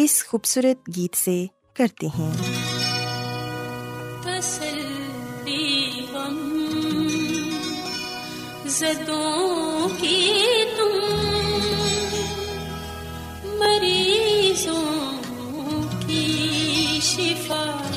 اس خوبصورت گیت سے کرتے ہیں۔ زدوں کی تم مریضوں کی شفا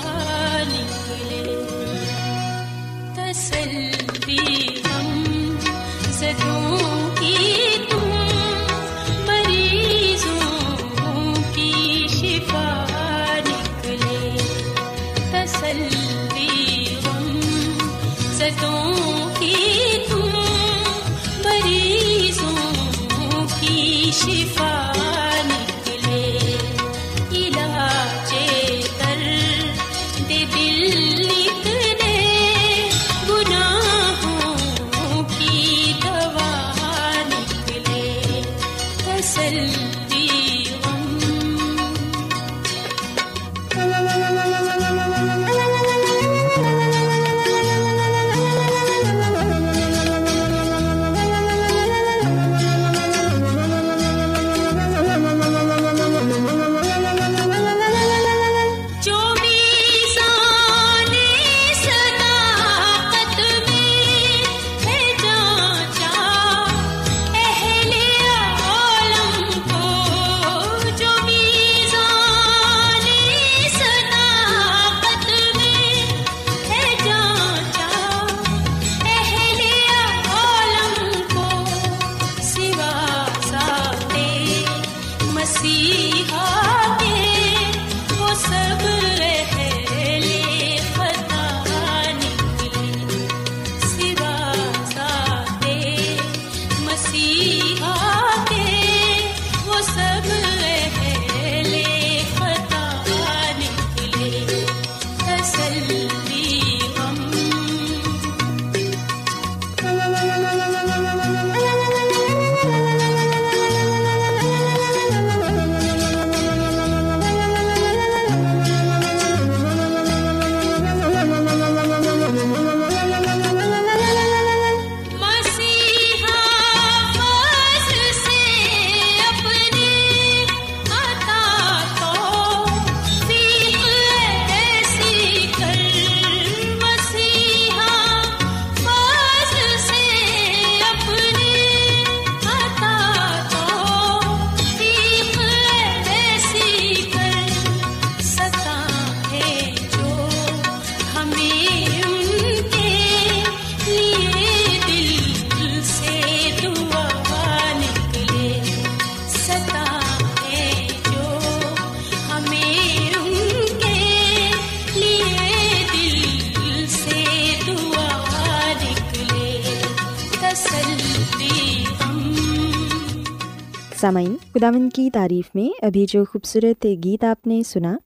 سامعین خداون کی تعریف میں ابھی جو خوبصورت گیت آپ نے سنا،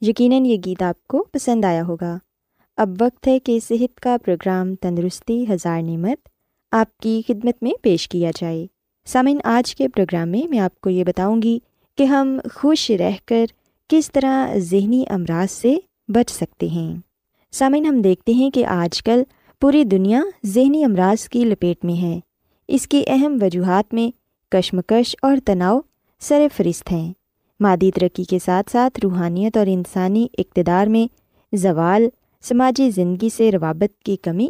یقیناً یہ گیت آپ کو پسند آیا ہوگا۔ اب وقت ہے کہ صحت کا پروگرام تندرستی ہزار نعمت آپ کی خدمت میں پیش کیا جائے۔ سامعین، آج کے پروگرام میں میں آپ کو یہ بتاؤں گی کہ ہم خوش رہ کر کس طرح ذہنی امراض سے بچ سکتے ہیں۔ سامعین، ہم دیکھتے ہیں کہ آج کل پوری دنیا ذہنی امراض کی لپیٹ میں ہے۔ اس کی اہم وجوہات میں کشمکش اور تناؤ سر فہرست ہیں۔ مادی ترقی کے ساتھ ساتھ روحانیت اور انسانی اقتدار میں زوال سماجی زندگی سے روابط کی کمی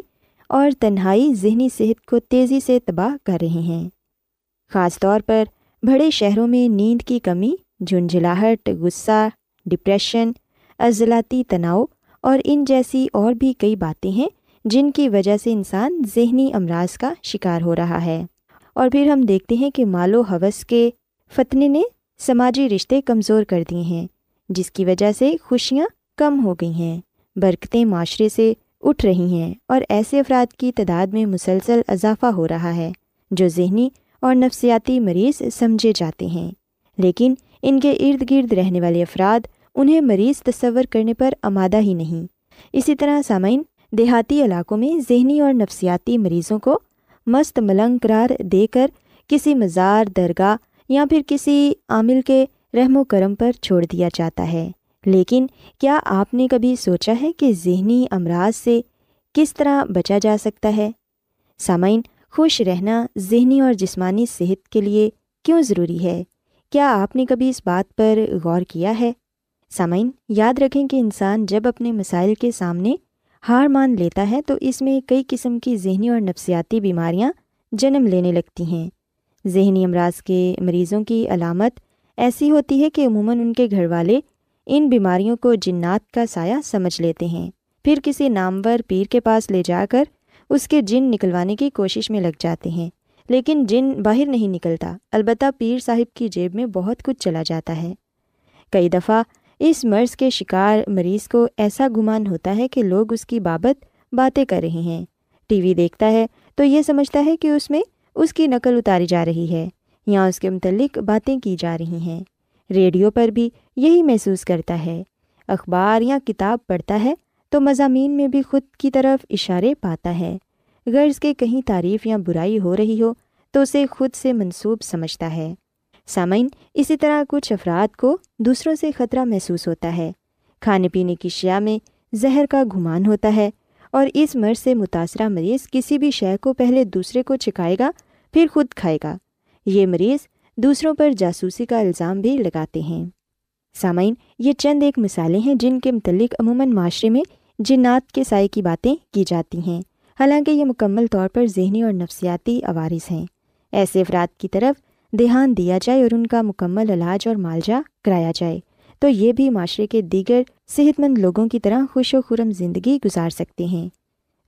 اور تنہائی ذہنی صحت کو تیزی سے تباہ کر رہے ہیں۔ خاص طور پر بڑے شہروں میں نیند کی کمی، جھنجھلاہٹ، غصہ، ڈپریشن، عضلاتی تناؤ اور ان جیسی اور بھی کئی باتیں ہیں جن کی وجہ سے انسان ذہنی امراض کا شکار ہو رہا ہے۔ اور پھر ہم دیکھتے ہیں کہ مال و حوث کے فتنے نے سماجی رشتے کمزور کر دیے ہیں، جس کی وجہ سے خوشیاں کم ہو گئی ہیں، برکتیں معاشرے سے اٹھ رہی ہیں اور ایسے افراد کی تعداد میں مسلسل اضافہ ہو رہا ہے، جو ذہنی اور نفسیاتی مریض سمجھے جاتے ہیں۔ لیکن ان کے ارد گرد رہنے والے افراد انہیں مریض تصور کرنے پر آمادہ ہی نہیں۔ اسی طرح سامعین، دیہاتی علاقوں میں ذہنی اور نفسیاتی مریضوں کو مست ملنگ قرار دے کر کسی مزار درگاہ یا پھر کسی عامل کے رحم و کرم پر چھوڑ دیا جاتا ہے۔ لیکن کیا آپ نے کبھی سوچا ہے کہ ذہنی امراض سے کس طرح بچا جا سکتا ہے؟ سامعین، خوش رہنا ذہنی اور جسمانی صحت کے لیے کیوں ضروری ہے؟ کیا آپ نے کبھی اس بات پر غور کیا ہے؟ سامعین، یاد رکھیں کہ انسان جب اپنے مسائل کے سامنے ہار مان لیتا ہے تو اس میں کئی قسم کی ذہنی اور نفسیاتی بیماریاں جنم لینے لگتی ہیں۔ ذہنی امراض کے مریضوں کی علامت ایسی ہوتی ہے کہ عموماً ان کے گھر والے ان بیماریوں کو جنات کا سایہ سمجھ لیتے ہیں۔ پھر کسی نامور پیر کے پاس لے جا کر اس کے جن نکلوانے کی کوشش میں لگ جاتے ہیں، لیکن جن باہر نہیں نکلتا۔ البتہ پیر صاحب کی جیب میں بہت کچھ چلا جاتا ہے۔ کئی دفعہ اس مرض کے شکار مریض کو ایسا گمان ہوتا ہے کہ لوگ اس کی بابت باتیں کر رہے ہیں۔ ٹی وی دیکھتا ہے تو یہ سمجھتا ہے کہ اس میں اس کی نقل اتاری جا رہی ہے یا اس کے متعلق باتیں کی جا رہی ہیں۔ ریڈیو پر بھی یہی محسوس کرتا ہے۔ اخبار یا کتاب پڑھتا ہے تو مضامین میں بھی خود کی طرف اشارے پاتا ہے۔ غرض کے کہیں تعریف یا برائی ہو رہی ہو تو اسے خود سے منسوب سمجھتا ہے۔ سامعین، اسی طرح کچھ افراد کو دوسروں سے خطرہ محسوس ہوتا ہے۔ کھانے پینے کی شیا میں زہر کا گھمان ہوتا ہے اور اس مرض سے متاثرہ مریض کسی بھی شے کو پہلے دوسرے کو چکھائے گا، پھر خود کھائے گا۔ یہ مریض دوسروں پر جاسوسی کا الزام بھی لگاتے ہیں۔ سامعین، یہ چند ایک مثالیں ہیں جن کے متعلق عموماً معاشرے میں جنات کے سائے کی باتیں کی جاتی ہیں۔ حالانکہ یہ مکمل طور پر ذہنی اور نفسیاتی عوارض ہیں۔ ایسے افراد کی طرف دھیان دیا جائے اور ان کا مکمل علاج اور معالجہ کرایا جائے، تو یہ بھی معاشرے کے دیگر صحت مند لوگوں کی طرح خوش و خرم زندگی گزار سکتے ہیں۔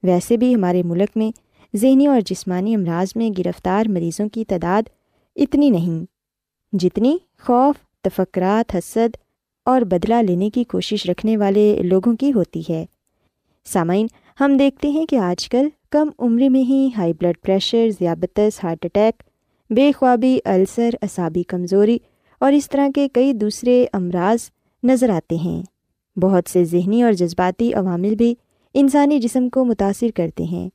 ویسے بھی ہمارے ملک میں ذہنی اور جسمانی امراض میں گرفتار مریضوں کی تعداد اتنی نہیں، جتنی خوف، تفکرات، حسد اور بدلہ لینے کی کوشش رکھنے والے لوگوں کی ہوتی ہے۔ سامعین، ہم دیکھتے ہیں کہ آج کل کم عمر میں ہی ہائی بلڈ پریشر، ذیابطس، ہارٹ اٹیک بے خوابی السر، اعصابی کمزوری اور اس طرح کے کئی دوسرے امراض نظر آتے ہیں۔ بہت سے ذہنی اور جذباتی عوامل بھی انسانی جسم کو متاثر کرتے ہیں۔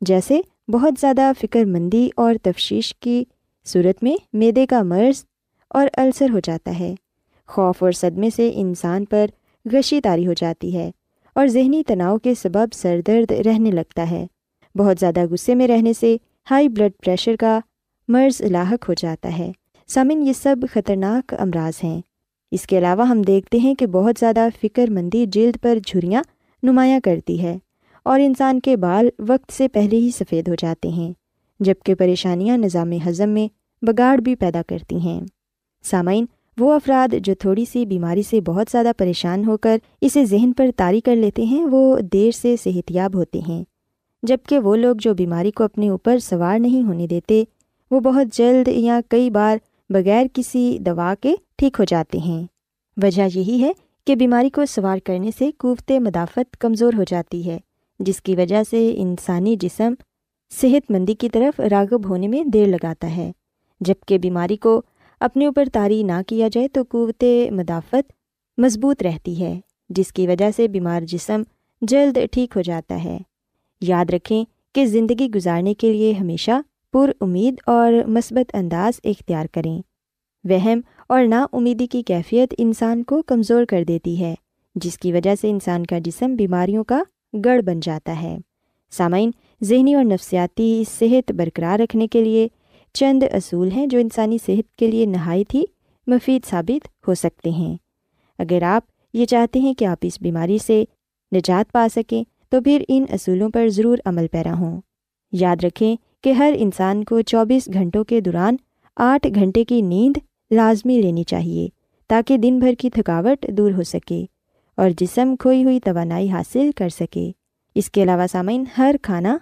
جیسے بہت زیادہ فکر مندی اور تفشیش کی صورت میں میدے کا مرض اور السر ہو جاتا ہے۔ خوف اور صدمے سے انسان پر غشی تاری ہو جاتی ہے اور ذہنی تناؤ کے سبب سر درد رہنے لگتا ہے۔ بہت زیادہ غصے میں رہنے سے ہائی بلڈ پریشر کا مرض لاحق ہو جاتا ہے۔ سامن، یہ سب خطرناک امراض ہیں۔ اس کے علاوہ ہم دیکھتے ہیں کہ بہت زیادہ فکر مندی جلد پر جھریاں نمایاں کرتی ہے اور انسان کے بال وقت سے پہلے ہی سفید ہو جاتے ہیں جبکہ پریشانیاں نظام ہضم میں بگاڑ بھی پیدا کرتی ہیں۔ سامعین، وہ افراد جو تھوڑی سی بیماری سے بہت زیادہ پریشان ہو کر اسے ذہن پر طاری کر لیتے ہیں، وہ دیر سے صحت یاب ہوتے ہیں۔ جبکہ وہ لوگ جو بیماری کو اپنے اوپر سوار نہیں ہونے دیتے وہ بہت جلد یا کئی بار بغیر کسی دوا کے ٹھیک ہو جاتے ہیں۔ وجہ یہی ہے کہ بیماری کو سوار کرنے سے قوت مدافعت کمزور ہو جاتی ہے، جس کی وجہ سے انسانی جسم صحت مندی کی طرف راغب ہونے میں دیر لگاتا ہے۔ جبکہ بیماری کو اپنے اوپر طاری نہ کیا جائے تو قوت مدافعت مضبوط رہتی ہے، جس کی وجہ سے بیمار جسم جلد ٹھیک ہو جاتا ہے۔ یاد رکھیں کہ زندگی گزارنے کے لیے ہمیشہ پر امید اور مثبت انداز اختیار کریں۔ وہم اور نا امیدی کی کیفیت انسان کو کمزور کر دیتی ہے، جس کی وجہ سے انسان کا جسم بیماریوں کا گڑھ بن جاتا ہے۔ سامعین، ذہنی اور نفسیاتی صحت برقرار رکھنے کے لیے چند اصول ہیں جو انسانی صحت کے لیے نہایت ہی مفید ثابت ہو سکتے ہیں۔ اگر آپ یہ چاہتے ہیں کہ آپ اس بیماری سے نجات پا سکیں، تو پھر ان اصولوں پر ضرور عمل پیرا ہوں۔ یاد رکھیں کہ ہر انسان کو چوبیس گھنٹوں کے دوران آٹھ گھنٹے کی نیند لازمی لینی چاہیے تاکہ دن بھر کی تھکاوٹ دور ہو سکے اور جسم کھوئی ہوئی توانائی حاصل کر سکے۔ اس کے علاوہ سامعین، ہر کھانا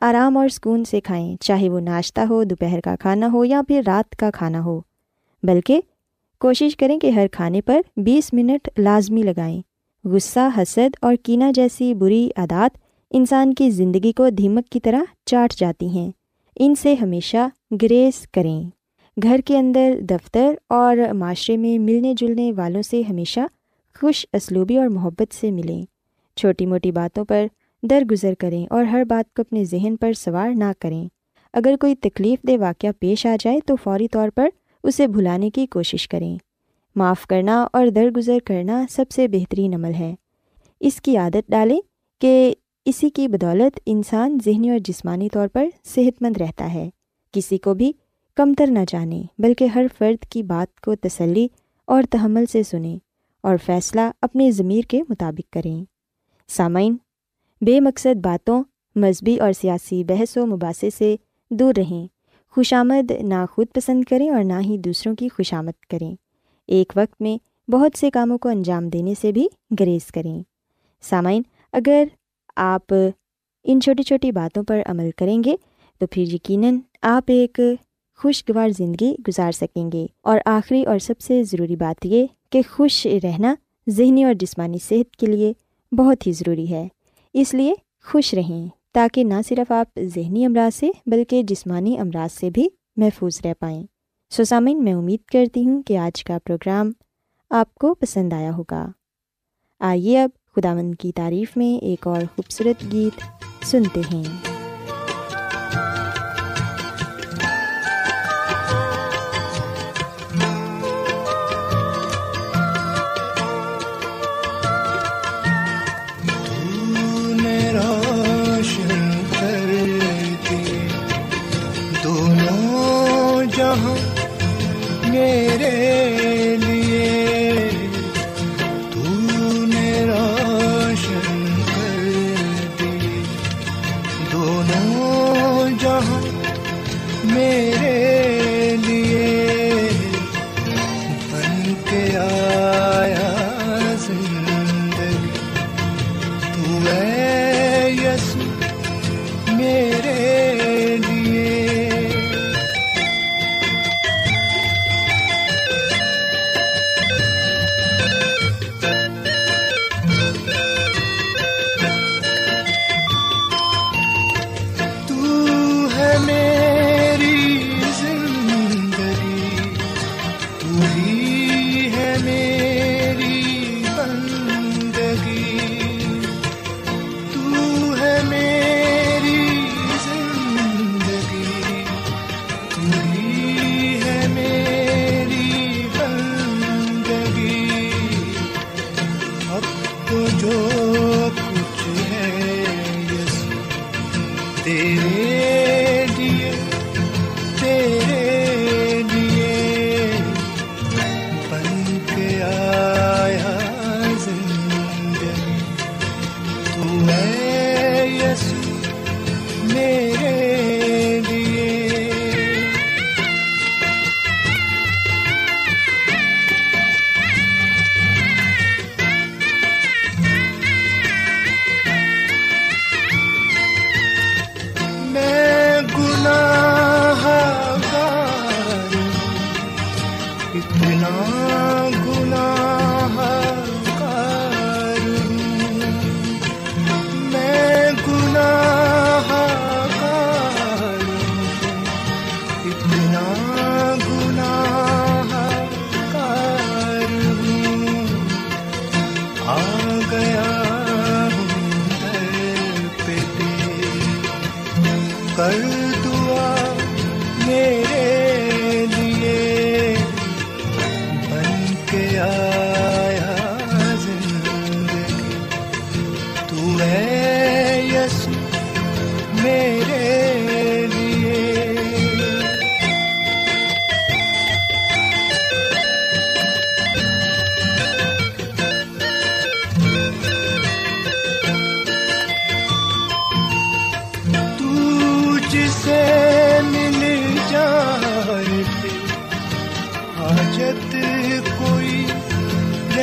آرام اور سکون سے کھائیں، چاہے وہ ناشتہ ہو، دوپہر کا کھانا ہو یا پھر رات کا کھانا ہو۔ بلکہ کوشش کریں کہ ہر کھانے پر بیس منٹ لازمی لگائیں۔ غصہ، حسد اور کینہ جیسی بری عادات انسان کی زندگی کو دھیمک کی طرح چاٹ جاتی ہیں۔ ان سے ہمیشہ گریز کریں۔ گھر کے اندر دفتر اور معاشرے میں ملنے جلنے والوں سے ہمیشہ خوش اسلوبی اور محبت سے ملیں۔ چھوٹی موٹی باتوں پر درگزر کریں اور ہر بات کو اپنے ذہن پر سوار نہ کریں۔ اگر کوئی تکلیف دہ واقعہ پیش آ جائے تو فوری طور پر اسے بھلانے کی کوشش کریں۔ معاف کرنا اور درگزر کرنا سب سے بہترین عمل ہے۔ اس کی عادت ڈالیں کہ اسی کی بدولت انسان ذہنی اور جسمانی طور پر صحت مند رہتا ہے۔ کسی کو بھی کمتر نہ جانیں، بلکہ ہر فرد کی بات کو تسلی اور تحمل سے سنیں اور فیصلہ اپنے ضمیر کے مطابق کریں۔ سامعین، بے مقصد باتوں، مذہبی اور سیاسی بحث و مباحثے سے دور رہیں۔ خوشامد نہ خود پسند کریں اور نہ ہی دوسروں کی خوشامد کریں۔ ایک وقت میں بہت سے کاموں کو انجام دینے سے بھی گریز کریں۔ سامعین، اگر آپ ان چھوٹی چھوٹی باتوں پر عمل کریں گے، تو پھر یقیناً آپ ایک خوشگوار زندگی گزار سکیں گے۔ اور آخری اور سب سے ضروری بات یہ کہ خوش رہنا ذہنی اور جسمانی صحت کے لیے بہت ہی ضروری ہے۔ اس لیے خوش رہیں، تاکہ نہ صرف آپ ذہنی امراض سے بلکہ جسمانی امراض سے بھی محفوظ رہ پائیں۔ سوسامن میں امید کرتی ہوں کہ آج کا پروگرام آپ کو پسند آیا ہوگا۔ آئیے اب خدا مند کی تعریف میں ایک اور خوبصورت گیت سنتے ہیں۔ دونوں جہاں میرے جو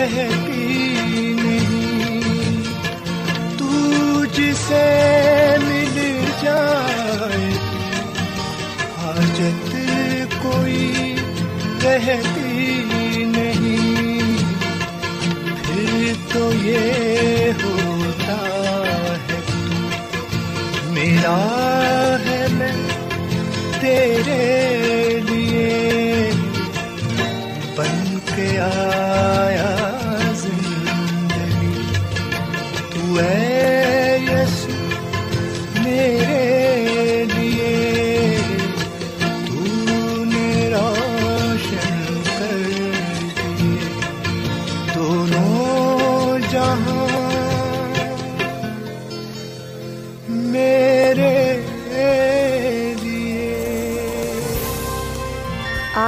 رہتی نہیں تو جسے مل جائے حاجت کوئی رہتی نہیں پھر تو یہ ہوتا ہے میرا ہے میں تیرے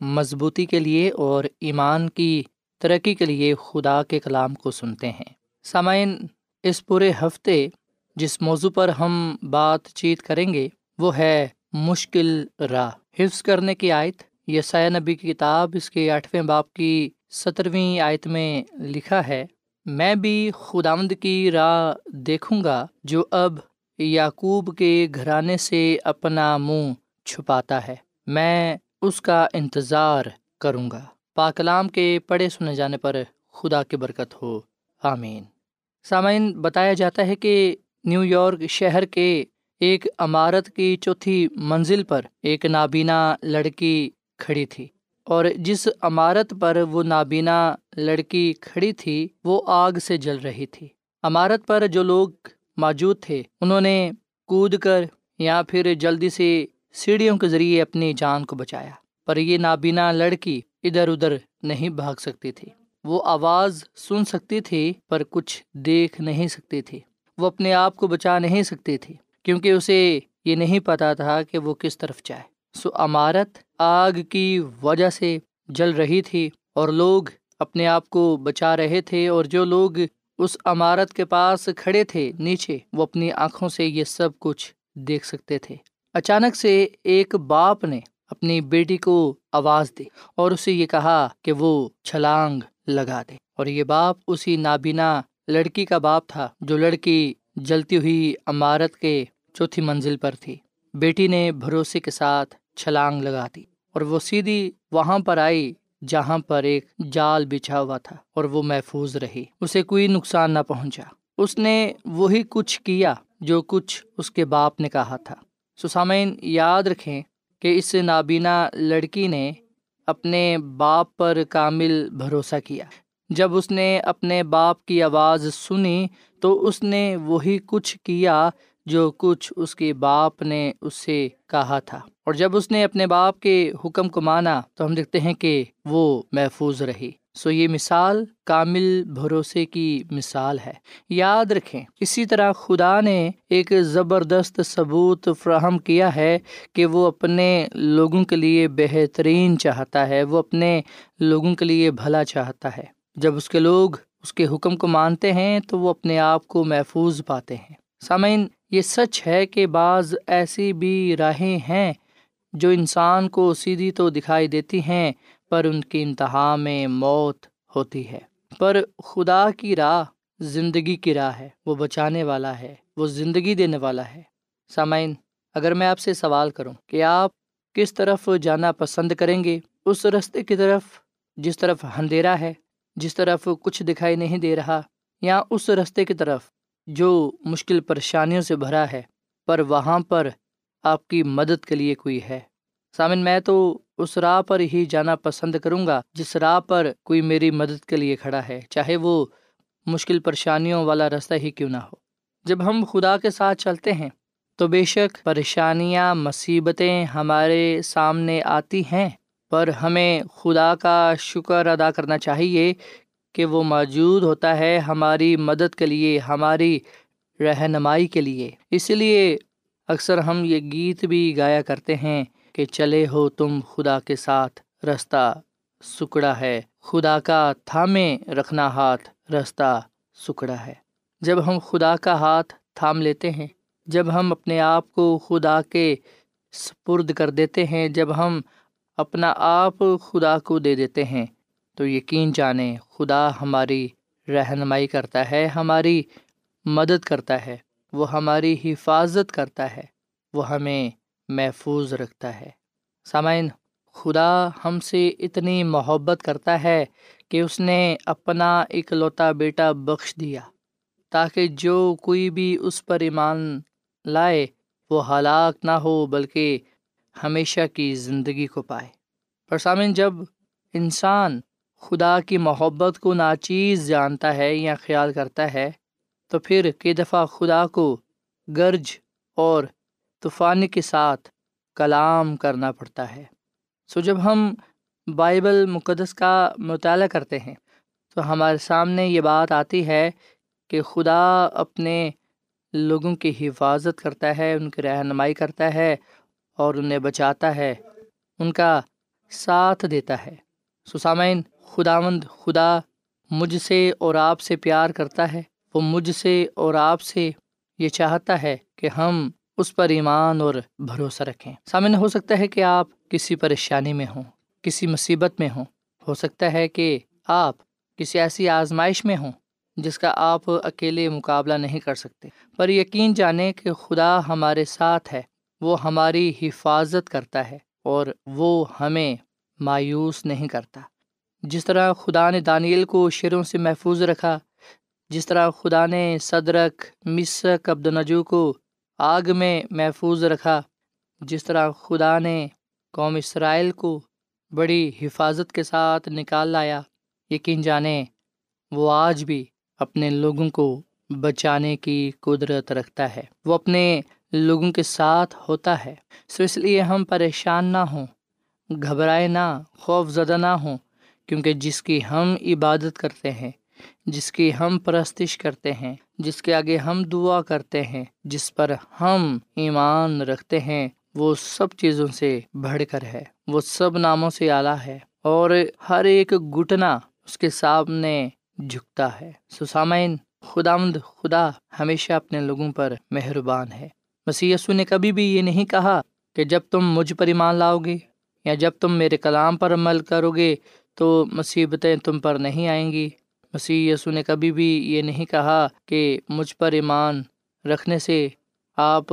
مضبوطی کے لیے اور ایمان کی ترقی کے لیے خدا کے کلام کو سنتے ہیں۔ سامعین، اس پورے ہفتے جس موضوع پر ہم بات چیت کریں گے، وہ ہے مشکل راہ۔ حفظ کرنے کی آیت، یسایہ نبی کی کتاب، اس کے آٹھویں باپ کی سترویں آیت میں لکھا ہے، میں بھی خداوند کی راہ دیکھوں گا جو اب یعقوب کے گھرانے سے اپنا منہ چھپاتا ہے۔ میں اس کا انتظار کروں گا۔ پاکلام کے پڑھے سنے جانے پر خدا کی برکت ہو۔ آمین۔ سامعین، بتایا جاتا ہے کہ نیو یارک شہر کے ایک عمارت کی چوتھی منزل پر ایک نابینا لڑکی کھڑی تھی اور جس عمارت پر وہ نابینا لڑکی کھڑی تھی، وہ آگ سے جل رہی تھی۔ عمارت پر جو لوگ موجود تھے، انہوں نے کود کر یا پھر جلدی سے سیڑھیوں کے ذریعے اپنی جان کو بچایا، پر یہ نابینا لڑکی ادھر ادھر نہیں بھاگ سکتی تھی۔ وہ آواز سن سکتی تھی، پر کچھ دیکھ نہیں سکتی تھی۔ وہ اپنے آپ کو بچا نہیں سکتی تھی، کیونکہ اسے یہ نہیں پتا تھا کہ وہ کس طرف جائے۔ سو عمارت آگ کی وجہ سے جل رہی تھی، اور لوگ اپنے آپ کو بچا رہے تھے، اور جو لوگ اس عمارت کے پاس کھڑے تھے نیچے، وہ اپنی آنکھوں سے یہ سب کچھ دیکھ سکتے تھے۔ اچانک سے ایک باپ نے اپنی بیٹی کو آواز دی اور اسے یہ کہا کہ وہ چھلانگ لگا دے۔ اور یہ باپ اسی نابینا لڑکی کا باپ تھا جو لڑکی جلتی ہوئی عمارت کے چوتھی منزل پر تھی۔ بیٹی نے بھروسے کے ساتھ چھلانگ لگا دی اور وہ سیدھی وہاں پر آئی جہاں پر ایک جال بچھا ہوا تھا اور وہ محفوظ رہی۔ اسے کوئی نقصان نہ پہنچا۔ اس نے وہی کچھ کیا جو کچھ اس کے باپ نے کہا تھا۔ سسامین یاد رکھیں کہ اس نابینا لڑکی نے اپنے باپ پر کامل بھروسہ کیا۔ جب اس نے اپنے باپ کی آواز سنی تو اس نے وہی کچھ کیا جو کچھ اس کے باپ نے اس سے کہا تھا۔ اور جب اس نے اپنے باپ کے حکم کو مانا تو ہم دیکھتے ہیں کہ وہ محفوظ رہی۔ سو یہ مثال کامل بھروسے کی مثال ہے۔ یاد رکھیں، اسی طرح خدا نے ایک زبردست ثبوت فراہم کیا ہے کہ وہ اپنے لوگوں کے لیے بہترین چاہتا ہے، وہ اپنے لوگوں کے لیے بھلا چاہتا ہے۔ جب اس کے لوگ اس کے حکم کو مانتے ہیں، تو وہ اپنے آپ کو محفوظ پاتے ہیں۔ سامعین، یہ سچ ہے کہ بعض ایسی بھی راہیں ہیں جو انسان کو سیدھی تو دکھائی دیتی ہیں پر ان کی انتہا میں موت ہوتی ہے۔ پر خدا کی راہ زندگی کی راہ ہے، وہ بچانے والا ہے، وہ زندگی دینے والا ہے۔ سامعین، اگر میں آپ سے سوال کروں کہ آپ کس طرف جانا پسند کریں گے؟ اس رستے کی طرف جس طرف اندھیرا ہے، جس طرف کچھ دکھائی نہیں دے رہا، یا اس رستے کی طرف جو مشکل پریشانیوں سے بھرا ہے، پر وہاں پر آپ کی مدد کے لیے کوئی ہے؟ سامن میں تو اس راہ پر ہی جانا پسند کروں گا، جس راہ پر کوئی میری مدد کے لیے کھڑا ہے، چاہے وہ مشکل پریشانیوں والا رستہ ہی کیوں نہ ہو۔ جب ہم خدا کے ساتھ چلتے ہیں، تو بے شک پریشانیاں، مصیبتیں ہمارے سامنے آتی ہیں۔ پر ہمیں خدا کا شکر ادا کرنا چاہیے کہ وہ موجود ہوتا ہے ہماری مدد کے لیے، ہماری رہنمائی کے لیے۔ اس لیے اکثر ہم یہ گیت بھی گایا کرتے ہیں کہ چلے ہو تم خدا کے ساتھ، رستہ سکڑا ہے۔ خدا کا تھامے رکھنا ہاتھ، رستہ سکڑا ہے۔ جب ہم خدا کا ہاتھ تھام لیتے ہیں، جب ہم اپنے آپ کو خدا کے سپرد کر دیتے ہیں، جب ہم اپنا آپ خدا کو دے دیتے ہیں، تو یقین جانیں خدا ہماری رہنمائی کرتا ہے، ہماری مدد کرتا ہے۔ وہ ہماری حفاظت کرتا ہے۔ وہ ہمیں محفوظ رکھتا ہے۔ سامعین، خدا ہم سے اتنی محبت کرتا ہے کہ اس نے اپنا اکلوتا بیٹا بخش دیا، تاکہ جو کوئی بھی اس پر ایمان لائے، وہ ہلاک نہ ہو، بلکہ ہمیشہ کی زندگی کو پائے۔ پر سامعین، جب انسان خدا کی محبت کو ناچیز جانتا ہے یا خیال کرتا ہے، تو پھر کئی دفعہ خدا کو گرج اور طوفان کے ساتھ کلام کرنا پڑتا ہے۔ سو جب ہم بائبل مقدس کا مطالعہ کرتے ہیں، تو ہمارے سامنے یہ بات آتی ہے کہ خدا اپنے لوگوں کی حفاظت کرتا ہے، ان کی رہنمائی کرتا ہے اور انہیں بچاتا ہے، ان کا ساتھ دیتا ہے۔ سسامین خداوند خدا مجھ سے اور آپ سے پیار کرتا ہے۔ وہ مجھ سے اور آپ سے یہ چاہتا ہے کہ ہم اس پر ایمان اور بھروسہ رکھیں۔ سامنے ہو سکتا ہے کہ آپ کسی پریشانی میں ہوں، کسی مصیبت میں ہوں۔ ہو سکتا ہے کہ آپ کسی ایسی آزمائش میں ہوں جس کا آپ اکیلے مقابلہ نہیں کر سکتے۔ پر یقین جانیں کہ خدا ہمارے ساتھ ہے، وہ ہماری حفاظت کرتا ہے اور وہ ہمیں مایوس نہیں کرتا۔ جس طرح خدا نے دانیل کو شیروں سے محفوظ رکھا، جس طرح خدا نے صدرک مسک عبد کو آگ میں محفوظ رکھا، جس طرح خدا نے قوم اسرائیل کو بڑی حفاظت کے ساتھ نکال لایا۔ یقین جانیں وہ آج بھی اپنے لوگوں کو بچانے کی قدرت رکھتا ہے۔ وہ اپنے لوگوں کے ساتھ ہوتا ہے۔ سو اس لیے ہم پریشان نہ ہوں، گھبرائے نہ، خوف زدہ نہ ہوں، کیونکہ جس کی ہم عبادت کرتے ہیں جس کی ہم پرستش کرتے ہیں، جس کے آگے ہم دعا کرتے ہیں، جس پر ہم ایمان رکھتے ہیں، وہ سب چیزوں سے بڑھ کر ہے، وہ سب ناموں سے اعلیٰ ہے، اور ہر ایک گھٹنا اس کے سامنے جھکتا ہے۔ سسامین خدامد خدا ہمیشہ اپنے لوگوں پر مہربان ہے۔ مسی نے کبھی بھی یہ نہیں کہا کہ جب تم مجھ پر ایمان لاؤ گے یا جب تم میرے کلام پر عمل کرو گے تو مصیبتیں تم پر نہیں آئیں گی۔ مسیح یسو نے کبھی بھی یہ نہیں کہا کہ مجھ پر ایمان رکھنے سے آپ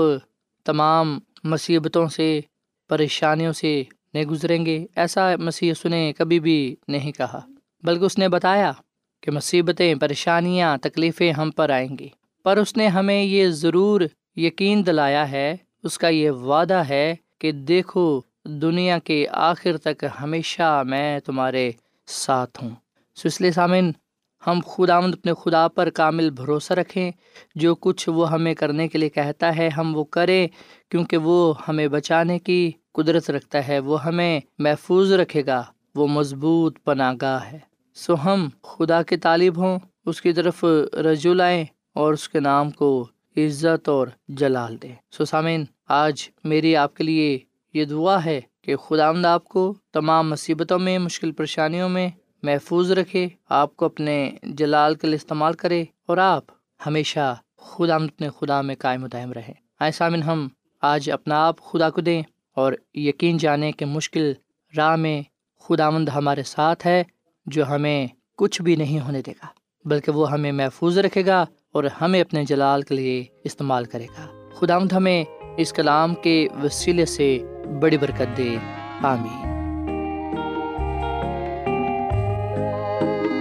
تمام مصیبتوں سے، پریشانیوں سے نہیں گزریں گے، ایسا مسیح یسو نے کبھی بھی نہیں کہا۔ بلکہ اس نے بتایا کہ مصیبتیں، پریشانیاں، تکلیفیں ہم پر آئیں گی۔ پر اس نے ہمیں یہ ضرور یقین دلایا ہے، اس کا یہ وعدہ ہے کہ دیکھو دنیا کے آخر تک ہمیشہ میں تمہارے ساتھ ہوں۔ سو اس لیے سامن ہم خداوند اپنے خدا پر کامل بھروسہ رکھیں۔ جو کچھ وہ ہمیں کرنے کے لیے کہتا ہے ہم وہ کریں، کیونکہ وہ ہمیں بچانے کی قدرت رکھتا ہے، وہ ہمیں محفوظ رکھے گا، وہ مضبوط پناہ گاہ ہے۔ سو ہم خدا کے طالب ہوں، اس کی طرف رجوع لائیں اور اس کے نام کو عزت اور جلال دیں۔ سو سامعین، آج میری آپ کے لیے یہ دعا ہے کہ خدا آپ کو تمام مصیبتوں میں، مشکل پریشانیوں میں محفوظ رکھے، آپ کو اپنے جلال کے لیے استعمال کرے اور آپ ہمیشہ خدا اپنے خدا میں قائم و دائم رہے آئے سامن ہم آج اپنا آپ خدا کو دیں اور یقین جانیں کہ مشکل راہ میں خدا مند ہمارے ساتھ ہے جو ہمیں کچھ بھی نہیں ہونے دے گا، بلکہ وہ ہمیں محفوظ رکھے گا اور ہمیں اپنے جلال کے لیے استعمال کرے گا۔ خدا مند ہمیں اس کلام کے وسیلے سے بڑی برکت دے۔ آمین۔